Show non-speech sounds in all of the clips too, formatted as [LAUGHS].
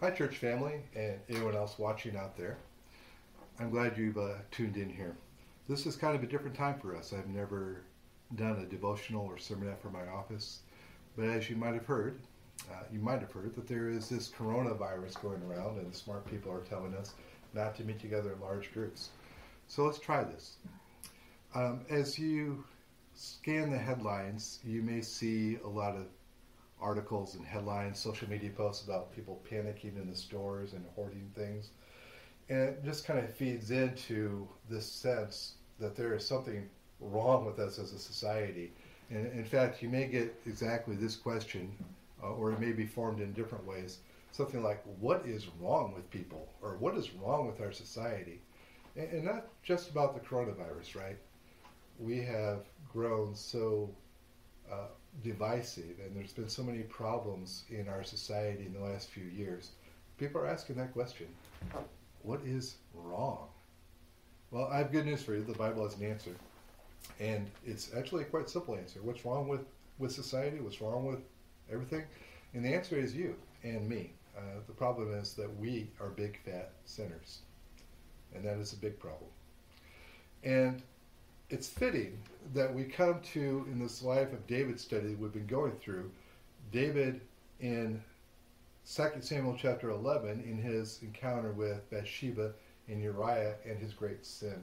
Hi, church family, and anyone else watching out there. I'm glad you've uh, tuned in here. This is kind of a different time for us. I've never done a devotional or sermonette from my office, but as you might have heard, uh, you might have heard that there is this coronavirus going around, and smart people are telling us not to meet together in large groups. So let's try this. Um, as you scan the headlines, you may see a lot of articles and headlines, social media posts about people panicking in the stores and hoarding things. And it just kind of feeds into this sense that there is something wrong with us as a society. And in fact, you may get exactly this question, uh, or it may be formed in different ways. Something like, What is wrong with people? Or what is wrong with our society? And, and not just about the coronavirus, right? We have grown so uh, divisive, and there's been so many problems in our society in the last few years. People are asking that question What is wrong? Well, I have good news for you. The Bible has an answer. And it's actually a quite simple answer. What's wrong with, with society? What's wrong with everything? And the answer is you and me. Uh, the problem is that we are big fat sinners. And that is a big problem. And it's fitting that we come to, in this life of David study we've been going through, David in 2 Samuel chapter 11 in his encounter with Bathsheba and Uriah and his great sin.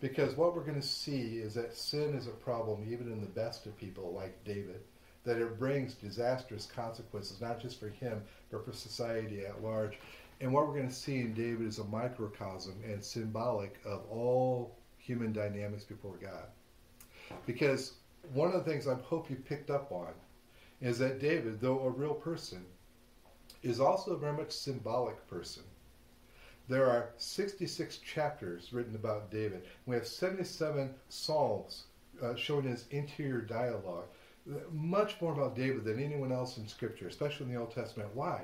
Because what we're going to see is that sin is a problem even in the best of people like David, that it brings disastrous consequences, not just for him, but for society at large. And what we're going to see in David is a microcosm and symbolic of all human dynamics before God. Because one of the things I hope you picked up on is that David, though a real person, is also a very much symbolic person. There are 66 chapters written about David. We have 77 psalms uh, showing his interior dialogue. Much more about David than anyone else in Scripture, especially in the Old Testament. Why?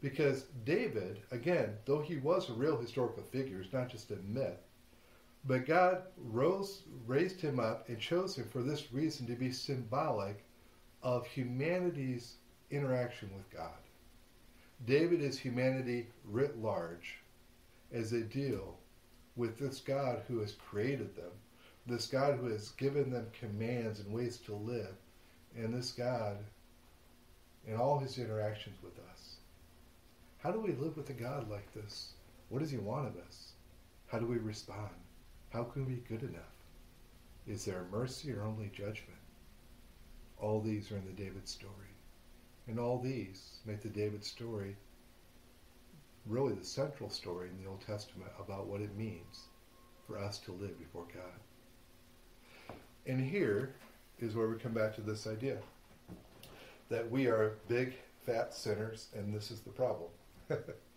Because David, again, though he was a real historical figure, is not just a myth, but God rose, raised him up and chose him for this reason to be symbolic of humanity's interaction with God. David is humanity writ large as they deal with this God who has created them, this God who has given them commands and ways to live, and this God in all his interactions with us. How do we live with a God like this? What does he want of us? How do we respond? How can we be good enough? Is there mercy or only judgment? All these are in the David story. And all these make the David story really the central story in the Old Testament about what it means for us to live before God. And here is where we come back to this idea that we are big, fat sinners, and this is the problem. [LAUGHS]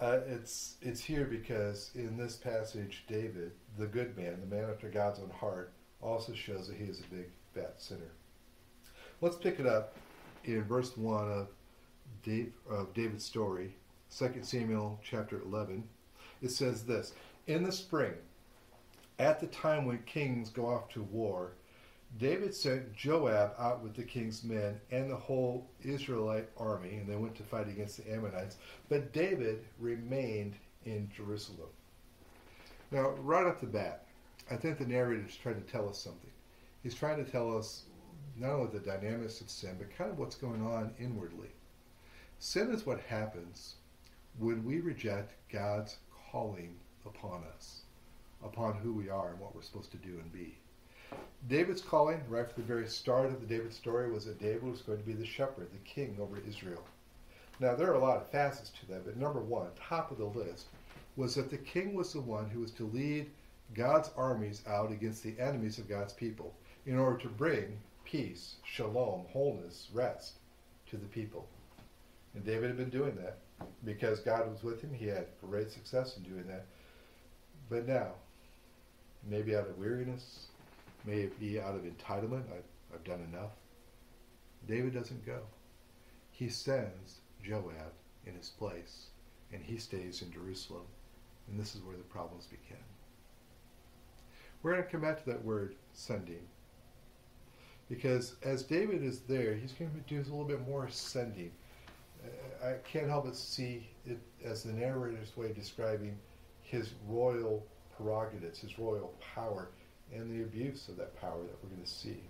Uh, it's it's here because in this passage, David, the good man, the man after God's own heart, also shows that he is a big fat sinner. Let's pick it up in verse one of, Dave, of David's story, 2 Samuel chapter 11. It says this: In the spring, at the time when kings go off to war, David sent Joab out with the king's men and the whole Israelite army, and they went to fight against the Ammonites. But David remained in Jerusalem. Now, right off the bat, I think the narrator is trying to tell us something. He's trying to tell us not only the dynamics of sin, but kind of what's going on inwardly. Sin is what happens when we reject God's calling upon us, upon who we are and what we're supposed to do and be. David's calling, right from the very start of the David story, was that David was going to be the shepherd, the king over Israel. Now, there are a lot of facets to that, but number one, top of the list, was that the king was the one who was to lead God's armies out against the enemies of God's people in order to bring peace, shalom, wholeness, rest to the people. And David had been doing that because God was with him. He had great success in doing that. But now, maybe out of weariness, May it be out of entitlement. I've, I've done enough. David doesn't go. He sends Joab in his place, and he stays in Jerusalem. And this is where the problems begin. We're going to come back to that word sending. Because as David is there, he's going to do a little bit more sending. I can't help but see it as the narrator's way of describing his royal prerogatives, his royal power, and the abuse of that power that we're going to see.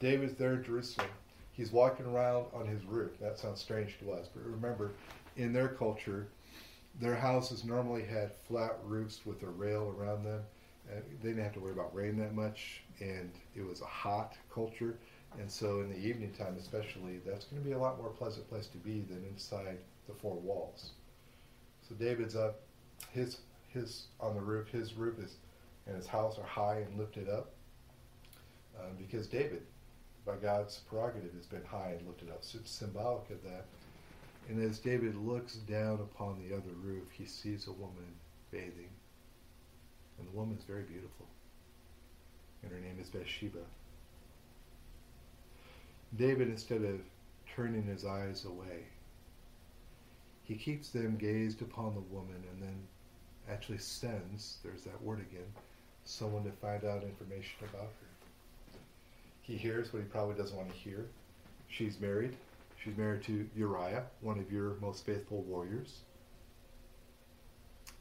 David's there in Jerusalem. He's walking around on his roof. That sounds strange to us, but remember, in their culture, their houses normally had flat roofs with a rail around them. And they didn't have to worry about rain that much, and it was a hot culture. And so, in the evening time, especially, that's going to be a lot more pleasant place to be than inside the four walls. So David's up, his his on the roof. His roof is and his house are high and lifted up, uh, because David, by God's prerogative, has been high and lifted up. So it's symbolic of that. And as David looks down upon the other roof, he sees a woman bathing. And the woman is very beautiful. And her name is Bathsheba. David, instead of turning his eyes away, he keeps them gazed upon the woman and then actually sends, there's that word again, someone to find out information about her. He hears what he probably doesn't want to hear. She's married. She's married to Uriah, one of your most faithful warriors.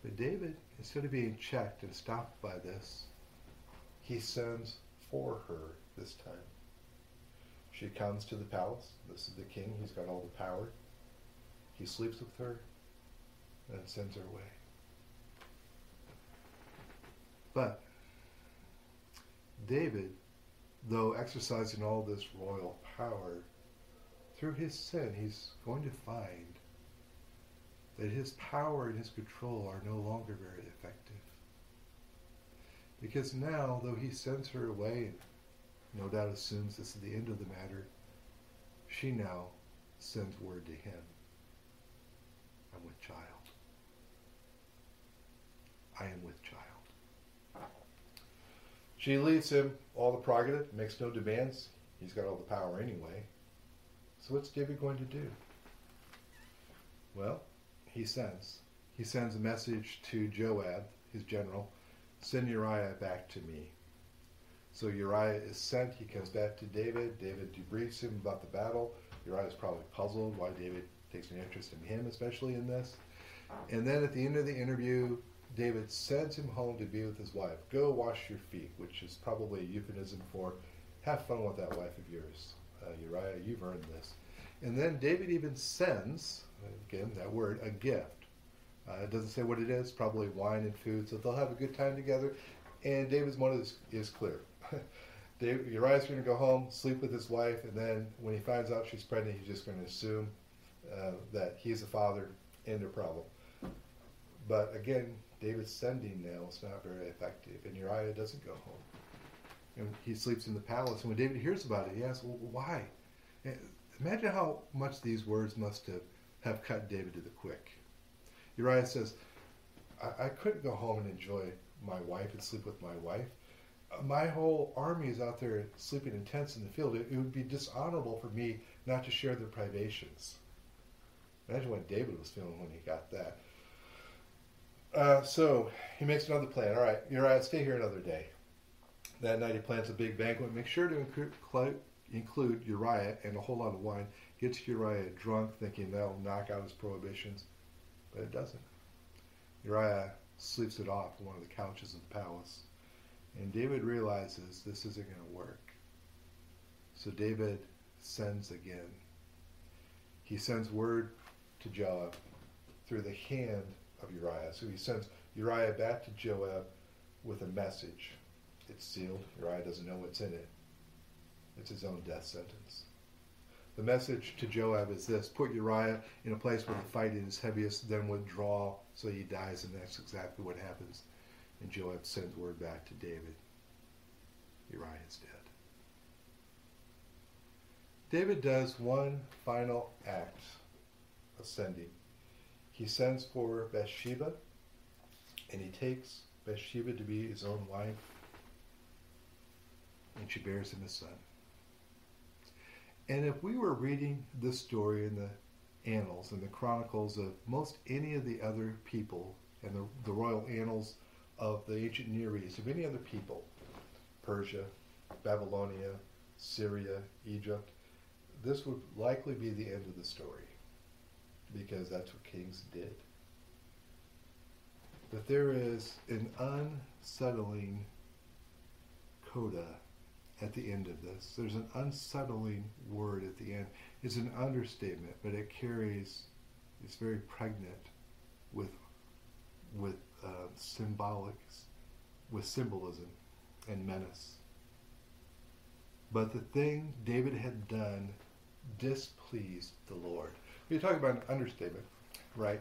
But David, instead of being checked and stopped by this, he sends for her this time. She comes to the palace. This is the king. He's got all the power. He sleeps with her and sends her away. But David, though exercising all this royal power, through his sin, he's going to find that his power and his control are no longer very effective. Because now, though he sends her away and no doubt assumes this is the end of the matter, she now sends word to him I'm with child. I am with. She leaves him all the prerogative, makes no demands. He's got all the power anyway. So what's David going to do? Well, he sends. He sends a message to Joab, his general, send Uriah back to me. So Uriah is sent. He comes back to David. David debriefs him about the battle. Uriah is probably puzzled why David takes an interest in him, especially in this. And then at the end of the interview, David sends him home to be with his wife. Go wash your feet, which is probably a euphemism for have fun with that wife of yours. Uh, Uriah, you've earned this. And then David even sends, again, that word, a gift. Uh, it doesn't say what it is, probably wine and food, so they'll have a good time together. And David's motive is, is clear. [LAUGHS] David, Uriah's going to go home, sleep with his wife, and then when he finds out she's pregnant, he's just going to assume uh, that he's the father, end of problem. But again, David's sending now is not very effective, and Uriah doesn't go home. And he sleeps in the palace. And when David hears about it, he asks, well, why? Imagine how much these words must have, have cut David to the quick. Uriah says, I, I couldn't go home and enjoy my wife and sleep with my wife. My whole army is out there sleeping in tents in the field. It, it would be dishonorable for me not to share their privations. Imagine what David was feeling when he got that. Uh, so he makes another plan. All right, Uriah, stay here another day. That night he plans a big banquet. Make sure to include, include Uriah and a whole lot of wine. Gets Uriah drunk, thinking that'll knock out his prohibitions, but it doesn't. Uriah sleeps it off on one of the couches of the palace, and David realizes this isn't going to work. So David sends again. He sends word to Joab through the hand of Uriah. So he sends Uriah back to Joab with a message. It's sealed. Uriah doesn't know what's in it. It's his own death sentence. The message to Joab is this put Uriah in a place where the fight is heaviest, then withdraw so he dies, and that's exactly what happens. And Joab sends word back to David Uriah is dead. David does one final act of sending he sends for Bathsheba, and he takes Bathsheba to be his own wife, and she bears him a son. And if we were reading this story in the annals and the chronicles of most any of the other people and the, the royal annals of the ancient Near East, of any other people, Persia, Babylonia, Syria, Egypt, this would likely be the end of the story. Because that's what kings did. But there is an unsettling coda at the end of this. There's an unsettling word at the end. It's an understatement, but it carries, it's very pregnant with, with uh, symbolics, with symbolism and menace. But the thing David had done displeased the Lord. We talk about an understatement, right?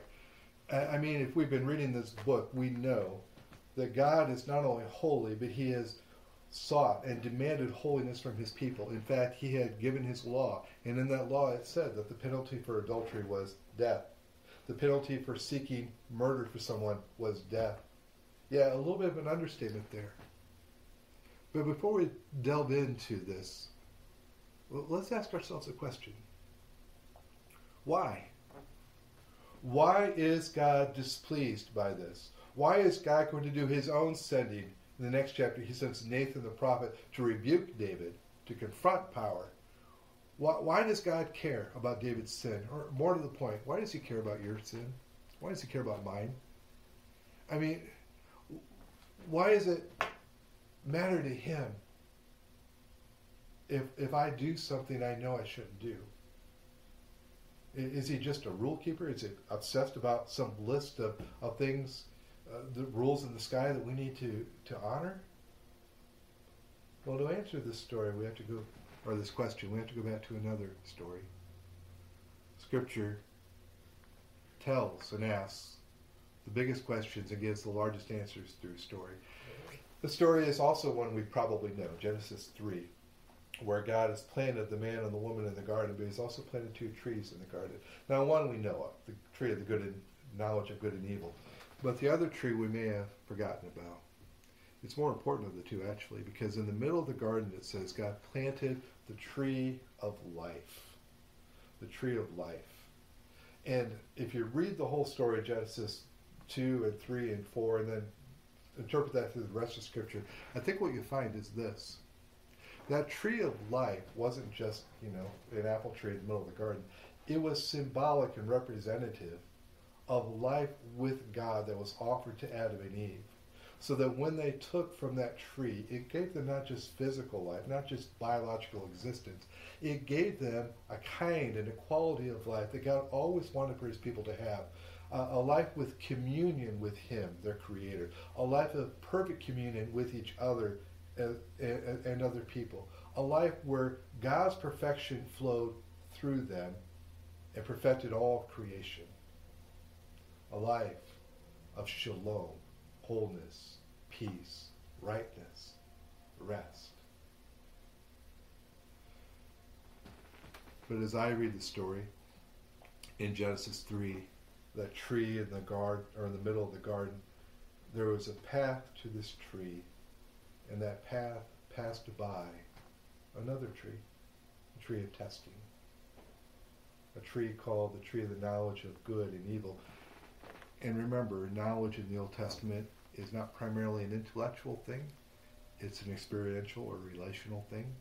I mean, if we've been reading this book, we know that God is not only holy, but He has sought and demanded holiness from His people. In fact, He had given His law, and in that law it said that the penalty for adultery was death. The penalty for seeking murder for someone was death. Yeah, a little bit of an understatement there. But before we delve into this, let's ask ourselves a question. Why? Why is God displeased by this? Why is God going to do his own sending? In the next chapter, he sends Nathan the prophet to rebuke David, to confront power. Why, why does God care about David's sin? Or more to the point, why does he care about your sin? Why does he care about mine? I mean, why does it matter to him if, if I do something I know I shouldn't do? Is he just a rule keeper? Is he obsessed about some list of, of things, uh, the rules in the sky that we need to, to honor? Well, to answer this story, we have to go, or this question, we have to go back to another story. Scripture tells and asks the biggest questions and gives the largest answers through story. The story is also one we probably know, Genesis 3 where God has planted the man and the woman in the garden, but He's also planted two trees in the garden. Now, one we know of, the tree of the good and knowledge of good and evil, but the other tree we may have forgotten about. It's more important of the two, actually, because in the middle of the garden it says God planted the tree of life. The tree of life. And if you read the whole story Genesis 2 and 3 and 4, and then interpret that through the rest of Scripture, I think what you find is this that tree of life wasn't just, you know, an apple tree in the middle of the garden. It was symbolic and representative of life with God that was offered to Adam and Eve. So that when they took from that tree, it gave them not just physical life, not just biological existence. It gave them a kind and a quality of life that God always wanted for his people to have. Uh, a life with communion with him, their creator. A life of perfect communion with each other and, and, other people. A life where God's perfection flowed through them and perfected all creation. A life of shalom, wholeness, peace, rightness, rest. But as I read the story in Genesis 3, that tree in the garden or in the middle of the garden, there was a path to this tree and that path passed by another tree, a tree of testing, a tree called the tree of the knowledge of good and evil. And remember, knowledge in the Old Testament is not primarily an intellectual thing, it's an experiential or relational thing.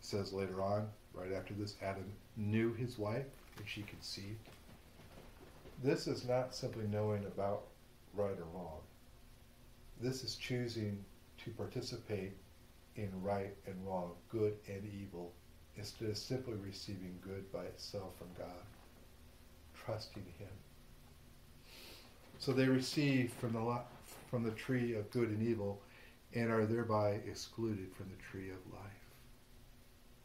It says later on, right after this, Adam knew his wife and she conceived. This is not simply knowing about right or wrong. This is choosing to participate in right and wrong, good and evil, instead of simply receiving good by itself from God, trusting Him. So they receive from the from the tree of good and evil, and are thereby excluded from the tree of life.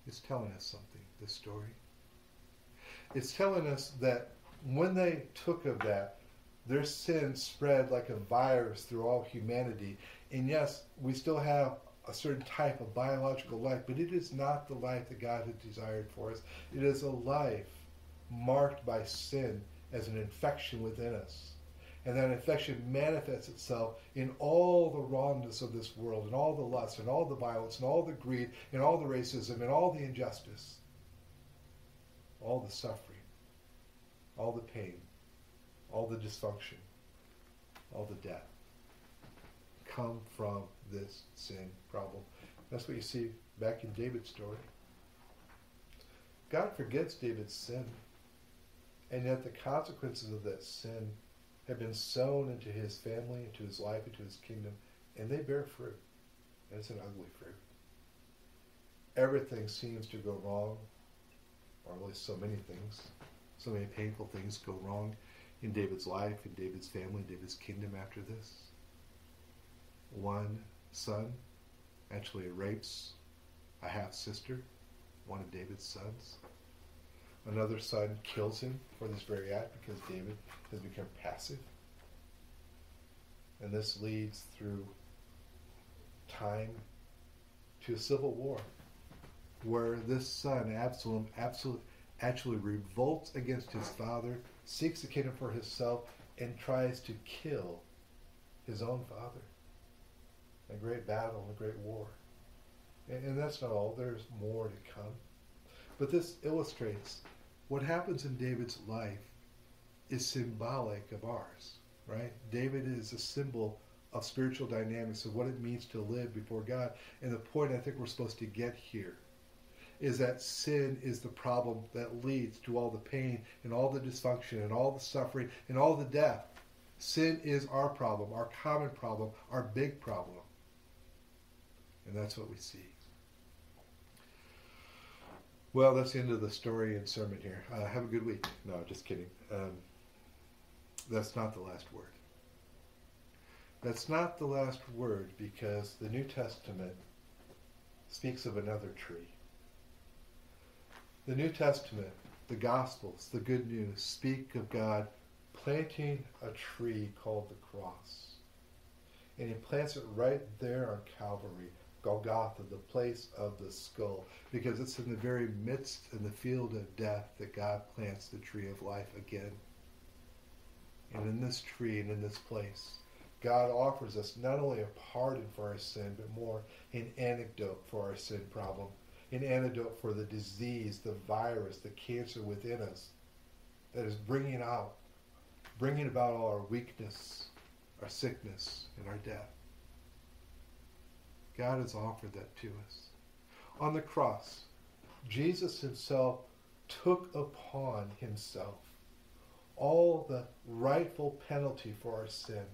It's telling us something. This story. It's telling us that when they took of that, their sin spread like a virus through all humanity, and yes, we still have a certain type of biological life, but it is not the life that God had desired for us. It is a life marked by sin as an infection within us. And that infection manifests itself in all the wrongness of this world, and all the lust, and all the violence, and all the greed, and all the racism, and all the injustice, all the suffering, all the pain, all the dysfunction, all the death come from this sin problem. That's what you see back in David's story. God forgets David's sin. And yet the consequences of that sin have been sown into his family, into his life, into his kingdom, and they bear fruit. And it's an ugly fruit. Everything seems to go wrong, or at least so many things, so many painful things go wrong in David's life, in David's family, in David's kingdom after this. One son actually rapes a half sister, one of David's sons. Another son kills him for this very act because David has become passive. And this leads through time to a civil war where this son, Absalom, absolutely, actually revolts against his father, seeks the kingdom for himself, and tries to kill his own father. A great battle, a great war. And, and that's not all, there's more to come. But this illustrates what happens in David's life is symbolic of ours, right? David is a symbol of spiritual dynamics of what it means to live before God. And the point I think we're supposed to get here is that sin is the problem that leads to all the pain and all the dysfunction and all the suffering and all the death. Sin is our problem, our common problem, our big problem. And that's what we see. Well, that's the end of the story and sermon here. Uh, have a good week. No, just kidding. Um, that's not the last word. That's not the last word because the New Testament speaks of another tree. The New Testament, the Gospels, the good news speak of God planting a tree called the cross. And he plants it right there on Calvary, Golgotha, the place of the skull, because it's in the very midst, in the field of death, that God plants the tree of life again. And in this tree and in this place, God offers us not only a pardon for our sin, but more an antidote for our sin problem an antidote for the disease, the virus, the cancer within us that is bringing out, bringing about all our weakness, our sickness, and our death. God has offered that to us. On the cross, Jesus himself took upon himself all the rightful penalty for our sin.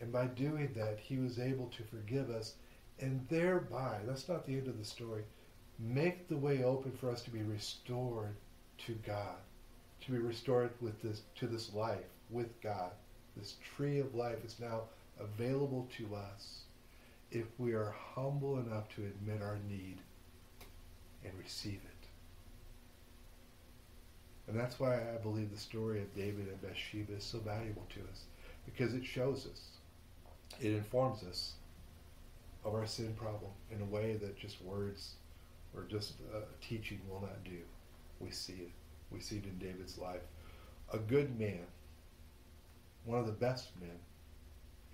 And by doing that, he was able to forgive us and thereby, that's not the end of the story, make the way open for us to be restored to God, to be restored with this to this life with God. This tree of life is now available to us if we are humble enough to admit our need and receive it. And that's why I believe the story of David and Bathsheba is so valuable to us, because it shows us, it informs us of our sin problem in a way that just words or just uh, teaching will not do. We see it. We see it in David's life. A good man, one of the best men,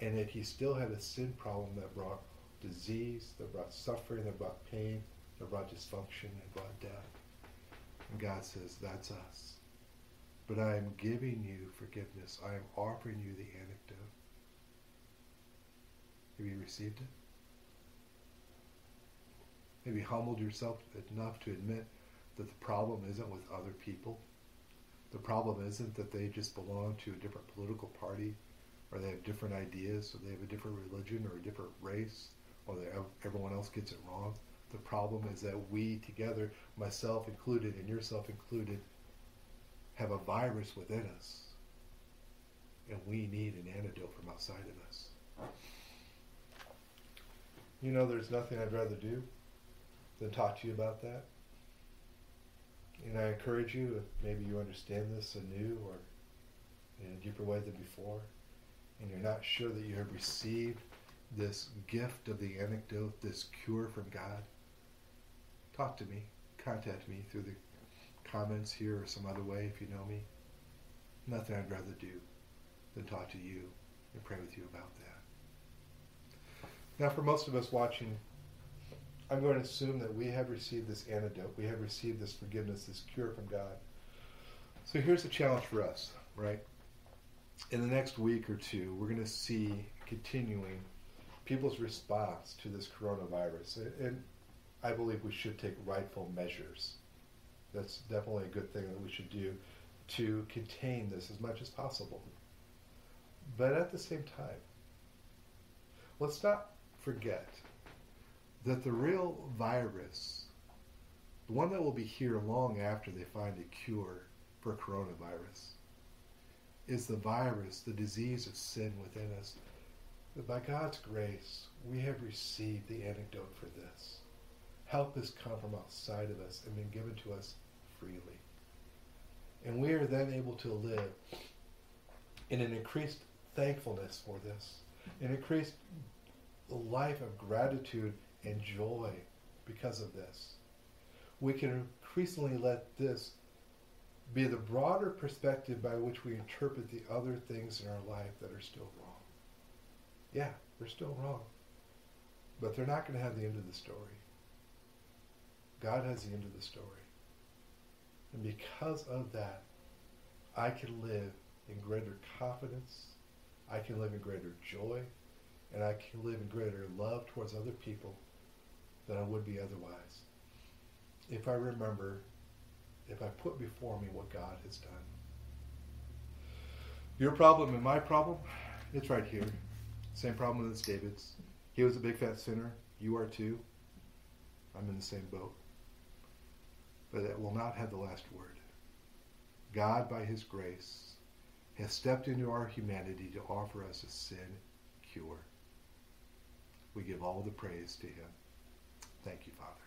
and yet he still had a sin problem that brought disease, that brought suffering, that brought pain, that brought dysfunction, and brought death. And God says, that's us. But I am giving you forgiveness. I am offering you the antidote. Have you received it? Have you humbled yourself enough to admit that the problem isn't with other people. The problem isn't that they just belong to a different political party or they have different ideas or they have a different religion or a different race or have, everyone else gets it wrong. The problem is that we together, myself included and yourself included, have a virus within us. And we need an antidote from outside of us. You know, there's nothing I'd rather do than talk to you about that. And I encourage you, if maybe you understand this anew or in a deeper way than before, and you're not sure that you have received this gift of the antidote, this cure from God, talk to me. Contact me through the comments here or some other way if you know me. Nothing I'd rather do than talk to you and pray with you about that. Now, for most of us watching I'm going to assume that we have received this antidote. We have received this forgiveness, this cure from God. So here's the challenge for us, right? In the next week or two, we're going to see continuing people's response to this coronavirus. And I believe we should take rightful measures. That's definitely a good thing that we should do. to contain this as much as possible. But at the same time, let's not forget that the real virus, the one that will be here long after they find a cure for coronavirus, is the virus, the disease of sin within us. That by God's grace, we have received the antidote for this. Help has come from outside of us and been given to us freely. And we are then able to live in an increased thankfulness for this, an increased life of gratitude and joy because of this. We can increasingly let this be the broader perspective by which we interpret the other things in our life that are still wrong. Yeah, they're still wrong. But they're not going to have the end of the story. God has the end of the story. And because of that, I can live in greater confidence, I can live in greater joy, and I can live in greater love towards other people than I would be otherwise. If I remember, if I put before me what God has done. Your problem and my problem, it's right here. Same problem as David's. He was a big fat sinner. You are too. I'm in the same boat. But it will not have the last word. God, by his grace, has stepped into our humanity to offer us a sin cure. We give all the praise to him. Thank you, Father.